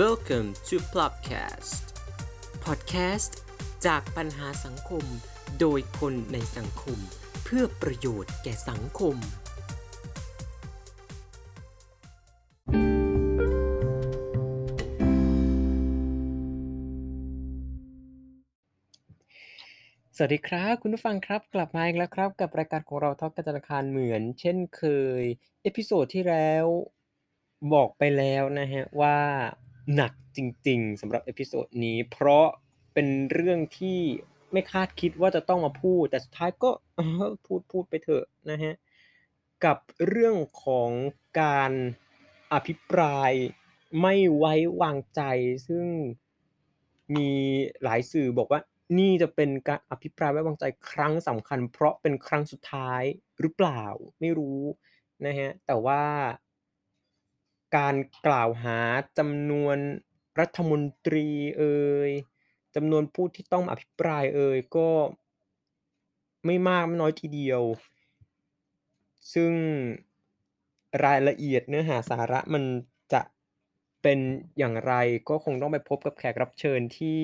Welcome to Plopcast Podcast จากปัญหาสังคม โดยคนในสังคม เพื่อประโยชน์แก่สังคม สวัสดีครับ คุณผู้ฟังครับ กลับมาอีกแล้วครับ กับรายการของเราท็อล์กกบธนาคารเหมือน เช่นเคย episode ที่แล้วบอกไปแล้วนะฮะว่า หนักจริง ๆสำหรับ episode นี้ เพราะเป็นเรื่องที่ไม่คาดคิดว่าจะต้องมาพูด แต่สุดท้ายก็พูดพูดไปเถอะนะฮะ กับเรื่องของการอภิปรายไม่ไว้วางใจ ซึ่งมีหลายสื่อบอกว่า นี่จะเป็นการอภิปรายไว้วางใจครั้งสำคัญ เพราะเป็นครั้งสุดท้ายหรือเปล่าไม่รู้นะฮะแต่ว่า การกล่าวหาจำนวนรัฐมนตรีเอ่ยจำนวนผู้ที่ต้องอภิปรายเอ่ยก็ ไม่มากไม่น้อยทีเดียว ซึ่งรายละเอียดเนื้อหาสาระมันจะเป็นอย่างไรก็คงต้องไปพบกับแขกรับเชิญที่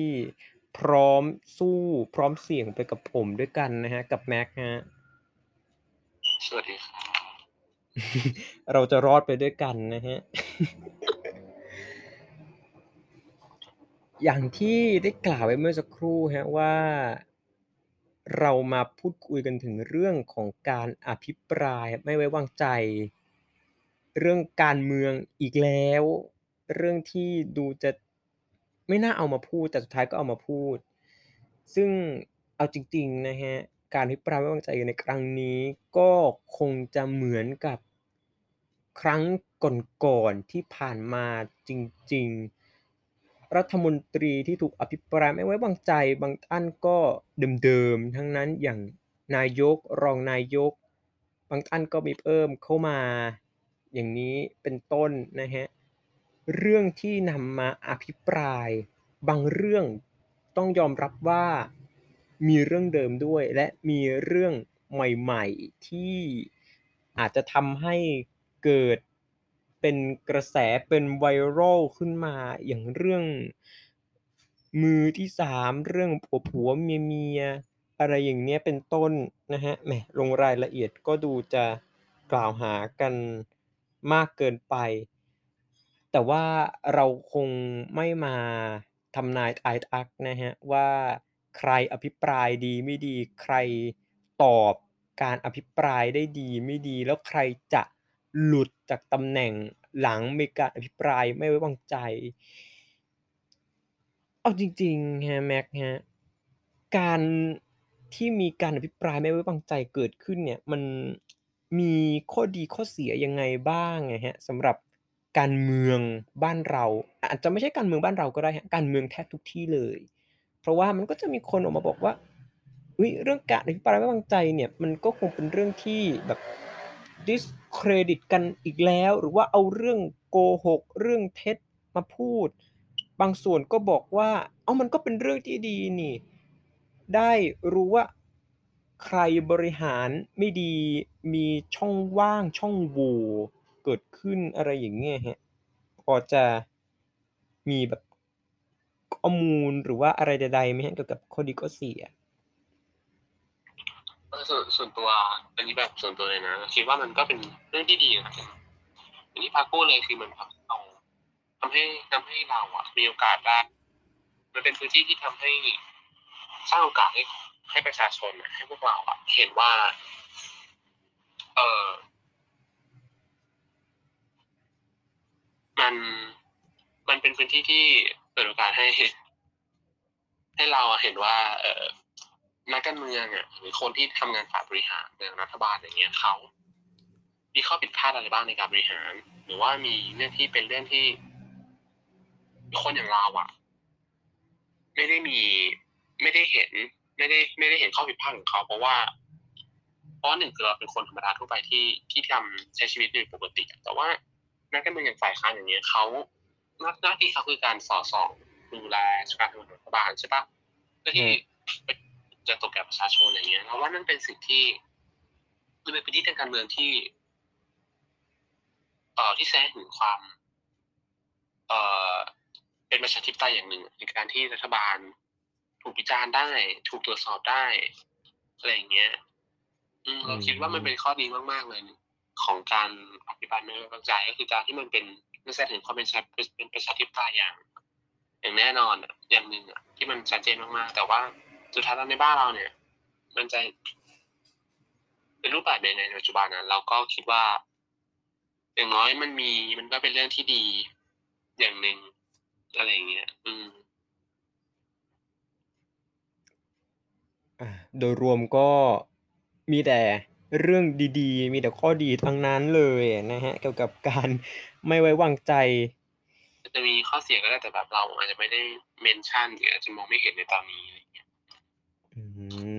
พร้อมสู้พร้อมเสี่ยงไปกับผมด้วยกันนะฮะ กับแม็กครับสวัสดีครับ เราจะรอดไปด้วยกันนะฮะ อย่างที่ได้กล่าวไว้เมื่อสักครู่ครับว่าเรามาพูดคุยกันถึงเรื่องของการอภิปรายไม่ไว้วางใจ เรื่องการเมืองอีกแล้ว เรื่องที่ดูจะไม่น่าเอามาพูด แต่สุดท้ายก็เอามาพูด ซึ่งเอาจริงๆนะครับการอภิปรายไม่ไว้วางใจในครั้งนี้ ก็คงจะเหมือนกับ ครั้งก่อนๆที่ผ่านมาจริง ๆ รัฐมนตรีที่ถูกอภิปรายไม่ไว้วางใจบางท่านก็เดิมๆทั้งนั้นอย่างนายกรองนายก บางท่านก็มีเพิ่มเข้ามา อย่างนี้เป็นต้นนะครับเรื่องที่นำมาอภิปราย บางเรื่องต้องยอมรับว่ามีเรื่องเดิมด้วย และมีเรื่องใหม่ ๆ ที่อาจจะทำให้ เกิดเป็นกระแสเป็น viral ขึ้นมาอย่างเรื่องมือที่3เรื่องผัวๆเมียๆอะไรอย่างเงี้ยเป็นต้นนะครับแหมลงรายละเอียดก็ดูจะกล่าวหากันมากเกินไป แต่ว่าเราคงไม่มาทำนายทายทักนะครับว่าใครอภิปรายดีไม่ดีใครตอบการอภิปรายได้ดีไม่ดีแล้วใครจะ หลุดจากตำแหน่งหลังมีการอภิปรายไม่ไว้วางใจ เอาจริงๆครับแม็กครับการที่มีการอภิปรายไม่ไว้วางใจเกิดขึ้นเนี่ยมันมีข้อดีข้อเสียยังไงบ้างอะครับสำหรับการเมืองบ้านเรา อาจจะไม่ใช่การเมืองบ้านเราก็ได้ครับการเมืองแทบทุกที่เลย เพราะว่ามันก็จะมีคนออกมาบอกว่าอุ๊ยเรื่องการอภิปรายไม่ไว้วางใจเนี่ยมันก็คงเป็นเรื่องที่แบบ discredit กันอีกแล้ว หรือว่าเอาเรื่องโกหกเรื่องเท็จมาพูด บางส่วนก็บอกว่าเอามันก็เป็นเรื่องที่ดีนี่ ได้รู้ว่าใครบริหารไม่ดีมีช่องว่างช่องโหว่เกิดขึ้นอะไรอย่างเงี้ยครับพอจะมีแบบข้อมูลหรือว่าอะไรใดๆไหมครับเกี่ยวกับข้อดีข้อเสีย? ส่วนส่วนตัวอันนี้แบบส่วนตัวเลยนะคิดว่ามันก็เป็นเรื่องที่ดีนะครับอย่างที่พักพูดเลยคือเหมือนแบบเราทำให้ทำให้เราอะมีโอกาสได้มันเป็นพื้นที่ที่ทำให้สร้างโอกาสให้ให้ประชาชนอะให้พวกเราอะเห็นว่า เออมันมันเป็นพื้นที่ที่เปิดโอกาสให้ ให้เราเห็นว่า เออ นักการเมืองอะหรือคนที่ทำงานฝ่ายบริหารอย่างรัฐบาลอย่างเงี้ยเขามีข้อผิดพลาดอะไรบ้างในการบริหาร หรือว่ามีเรื่องที่เป็นเรื่องที่ คนอย่างเราอะไม่ได้มีไม่ได้เห็น ไม่ได้ ไม่ได้เห็นข้อผิดพลาดของเขา เพราะว่าเพราะว่า1คือเราเป็นคนธรรมดาทั่วไปที่ที่ทำใช้ชีวิตอยู่ปกติ แต่ว่านักการเมืองอย่างฝ่ายค้านอย่างเงี้ยเขาหน้าหน้าที่เขาคือการสอดส่องดูแลการทำงานของรัฐบาลใช่ปล่าเพื่อที่ม จะตกแก่ประชาชนอย่างเงี้ยเราว่านั่นเป็นสิ่งที่มันเป็นพื้นที่ทางการเมืองที่เอ่อที่แสดงถึงความ เอ่อประชาธิปไตยอย่างหนึ่งในการที่รัฐบาล ถูกวิจารณ์ได้ ถูกตรวจสอบได้อะไรอย่างเงี้ยอืมอืเราคิดว่ามันเป็มนข้อดีมาก ๆ เลย ของการอภิปรายไม่ไว้วางใจก็คือการที่มันเป็นมันแสดงถึงความเป็นชาเป็นเป็นประชาธิปไตยอย่าง อย่างแน่นอนอะอย่างหนึ่งอะที่มันชัดเจนมากๆ แต่ว่า สุดท้ายแล้วในบ้านเราเนี่ย มันจะเป็นรูปแบบยังไงในปัจจุบันอะเราก็คิดว่า อย่างน้อยมันมีมันก็เป็นเรื่องที่ดีอย่างหนึ่งอะไรอย่างเงี้ย อืมอาโดยรวมก็มีแต่เรื่องดีๆ มีแต่ข้อดีทั้งนั้นเลยอะนะครับเกี่ยวกับการไม่ไว้วางใจมันจะมีข้อเสียก็ได้แต่แบบเราอาจจะไม่ได้เมนชันหรืออาจจะมองไม่เห็นในตอนนี้ อะไรอย่างเงี้ย อืม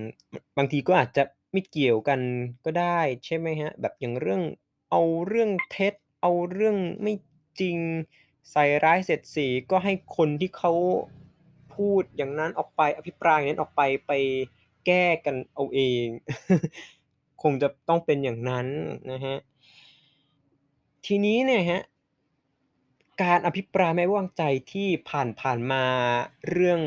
บางทีก็อาจจะไม่เกี่ยวกันก็ได้ ใช่ไหมครับ?แบบอย่างเรื่อง เอาเรื่องเท็จ เอาเรื่องไม่จริง ใส่ร้ายเสียดสี ก็ให้คนที่เขาพูดอย่างนั้นออกไป อภิปรายอย่างนั้นออกไปไปแก้กันเอาเอง คงจะต้องเป็นอย่างนั้นนะครับทีนี้เนี่ยครับการอภิปรายไม่ไว้วางใจที่ผ่านๆมาเรื่อง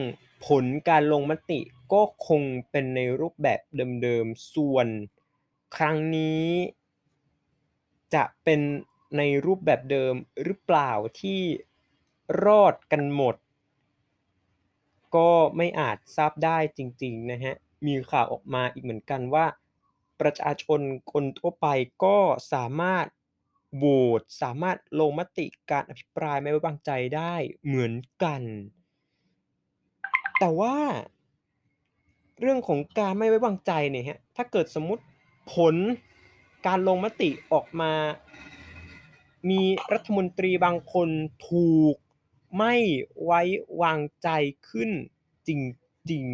ผลการลงมติ ก็คงเป็นในรูปแบบเดิมๆ ส่วนครั้งนี้ จะเป็นในรูปแบบเดิมหรือเปล่าที่รอดกันหมด ก็ไม่อาจทราบได้จริง ๆ นะครับมีข่าวออกมาอีกเหมือนกันว่า ประชาชนคนทั่วไปก็สามารถโหวตสามารถลงมติการอภิปรายไม่ไว้วางใจได้เหมือนกัน แต่ว่า เรื่องของการไม่ไว้วางใจเนี่ยครับถ้าเกิดสมมติผลการลงมติออกมา มีรัฐมนตรีบางคนถูกไม่ไว้วางใจขึ้นจริง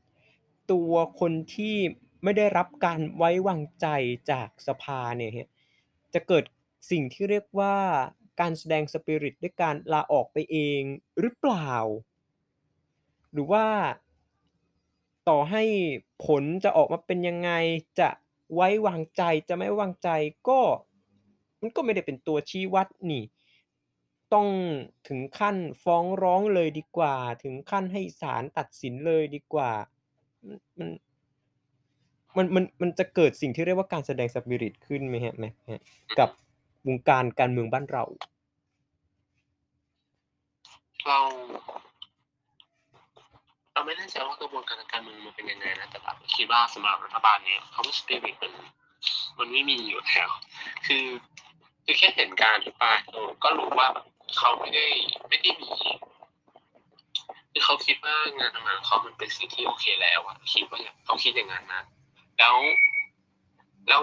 ๆ ตัวคนที่ไม่ได้รับการไว้วางใจจากสภาเนี่ยครับจะเกิดสิ่งที่เรียกว่าการแสดง Spirit ด้วยการลาออกไปเองหรือเปล่า?หรือว่า ต่อให้ผลจะออกมาเป็นยังไง จะไว้วางใจ จะไม่ไว้วางใจ ก็ มันก็ไม่ได้เป็นตัวชี้วัดนี่ ต้องถึงขั้นฟ้องร้องเลยดีกว่า ถึงขั้นให้ศาลตัดสินเลยดีกว่า มัน มัน มัน มันจะเกิดสิ่งที่เรียกว่าการแสดง Spirit ขึ้นไหมครับไหมครับกับวงการการเมืองบ้านเรา?เรา เราไม่แน่ใจว่ากระบวนการทางการเมืองมันเป็นยังไงนะแต่แบบคิดว่าสำหรับรัฐบาลเนี้ยคำว่า Spirit มันมันไม่มีอยู่แล้วคือคือแค่เห็นการอภิปรายก็รู้ว่าเขาไม่ได้ไม่ได้มีคือเขาคิดว่างานทำงานของเขามันเป็นสิ่งที่โอเคแล้วอะคิดว่าอย่างเขาคิดอย่างงั้นนะแล้วแล้ว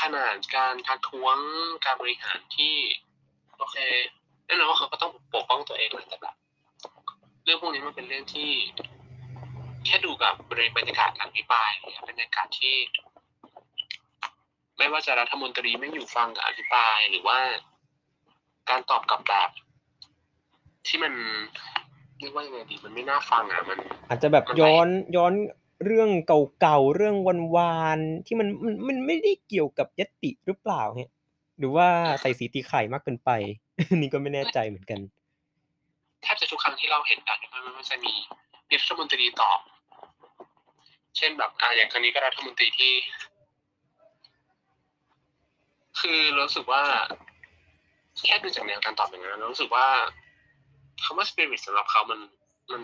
ขนาดการทักท้วงการบริหารที่ โอเคแน่นอนว่าเขาก็ต้องปกป้องตัวเองแหละแต่แบบ รื่องพวกนี้มันเป็นเรื่องที่ แค่ดูกับบริบรรยากาศการอภิปรายเนี่ยบรรยากาศที่ ไม่ว่าจะรัฐมนตรีไม่อยู่ฟังการอภิปรายหรือว่าการตอบกลับแบบที่มันเรียกว่ายังไงดีมันไม่น่าฟังอะมัน อาจจะแบบมันย้ไร้อนย้อนเรื่องเก่าๆเรื่องวานๆที่มันมันมันไม่ได้เกี่ยวกับญัตติหรือเปล่าครับ?หรือว่าใส่สีตีไข่มากเกินไปอันนี้ก็ไม่แน่ใจเหมือนกัน แทบจะทุกครั้งที่เราเห็นการอภิปรายมันจะมีรัฐมนตรีตอบ เช่นแบบอ่าอย่างครั้งนี้ก็รัฐมนตรีที่ คือรู้สึกว่า แค่ดูจากแนวการตอบอย่างงั้นรู้สึกว่าคำว่า Spirit สำหรับเขามันมัน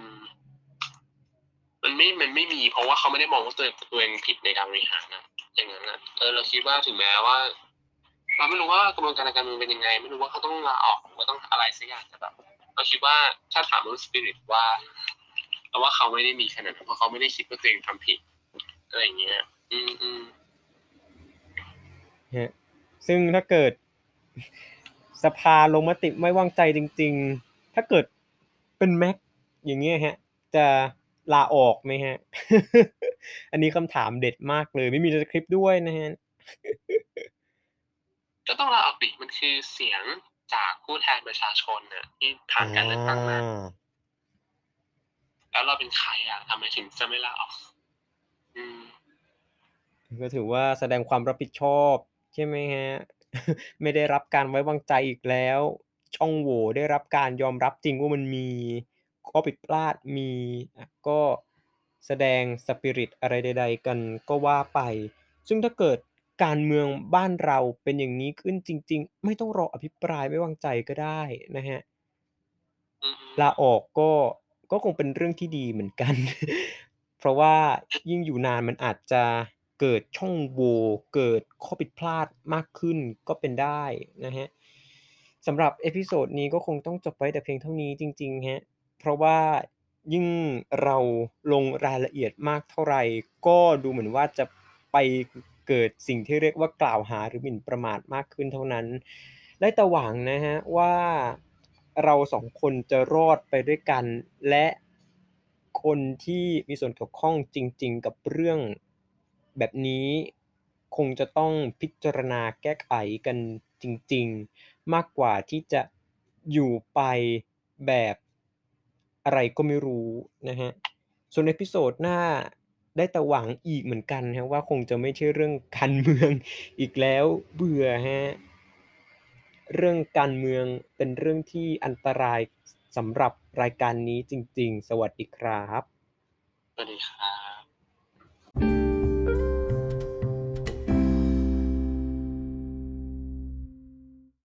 มันไม่ มันไม่มี เพราะว่าเขาไม่ได้มองว่าตัวเองตัวเองผิดในการบริหารอะอย่างงั้นนะเออ เราคิดว่าถึงแม้ว่า เราไม่รู้ว่ากระบวนการทางการเมืองเป็นยังไง ไม่รู้ว่าเขาต้องลาออกหรือว่าต้องอะไรสักอย่างแต่แบบ เราคิดว่าถ้าถามเรื่อง Spirit ว่าเราว่าเขาไม่ได้มีขนาดนั้นเพราะเขาไม่ได้คิดว่าตัวเองทำผิดอะไรอย่างเงี้ย อืมๆครับซึ่งถ้าเกิดสภาลงมติไม่วางใจจริง ๆ ถ้าเกิดเป็นแม็กซ์อย่างเงี้ยครับจะลาออกไหมครับ?อันนี้คำถามเด็ดมากเลย ไม่มีในสคริปต์ด้วยนะครับก็ต้องลาออกดิมันคือเสียง จากผู้แทนประชาชนน่ะที่ผ่านการเลือกตั้งมาอาแล้วเราเป็นใครอะทำไมถึงจะไม่ลาออก?อืมก็ถือว่าแสดงความรับผิดชอบใช่ไหมครับ?ไม่ได้รับการไว้วางใจอีกแล้ว ช่องโหว่ได้รับการยอมรับจริงว่ามันมีข้อผิดพลาดมีอะก็แสดง Spirit อะไรใด ๆ กันก็ว่าไป ซึ่งถ้าเกิด การเมืองบ้านเราเป็นอย่างงี้ขึ้นจริง ๆ ไม่ต้องรออภิปรายไม่วางใจก็ได้นะครับ อือฮึ ลาออกก็ ก็คงเป็นเรื่องที่ดีเหมือน กัน เพราะว่ายิ่งอยู่นานมันอาจจะเกิดช่องโหว่ เกิดข้อผิดพลาดมากขึ้นก็เป็นได้นะครับ สำหรับ episode นี้ก็คงต้องจบไว้แต่เพียงเท่านี้จริง ๆ ครับ เพราะว่ายิ่งเราลงรายละเอียดมากเท่าไร ก็ดูเหมือนว่าจะไปก เกิดสิ่งที่เรียกว่ากล่าวหาหรือหมิ่นประมาทมากขึ้นเท่านั้น ได้แต่หวังนะครับว่าเรา2คนจะรอดไปด้วยกัน และคนที่มีส่วนเกี่ยวข้องจริง ๆ กับเรื่องแบบนี้คงจะต้องพิจารณาแก้ไขกันจริง ๆ มากกว่าที่จะอยู่ไปแบบอะไรก็ไม่รู้นะครับส่วน episode หน้า ได้แต่หวังอีกเหมือนกันครับว่าคงจะไม่ใช่เรื่องการเมืองอีกแล้วเบื่อฮะเรื่องการเมืองเป็นเรื่องที่อันตรายสำหรับรายการนี้จริง ๆ สวัสดีครับ สวัสดีครับ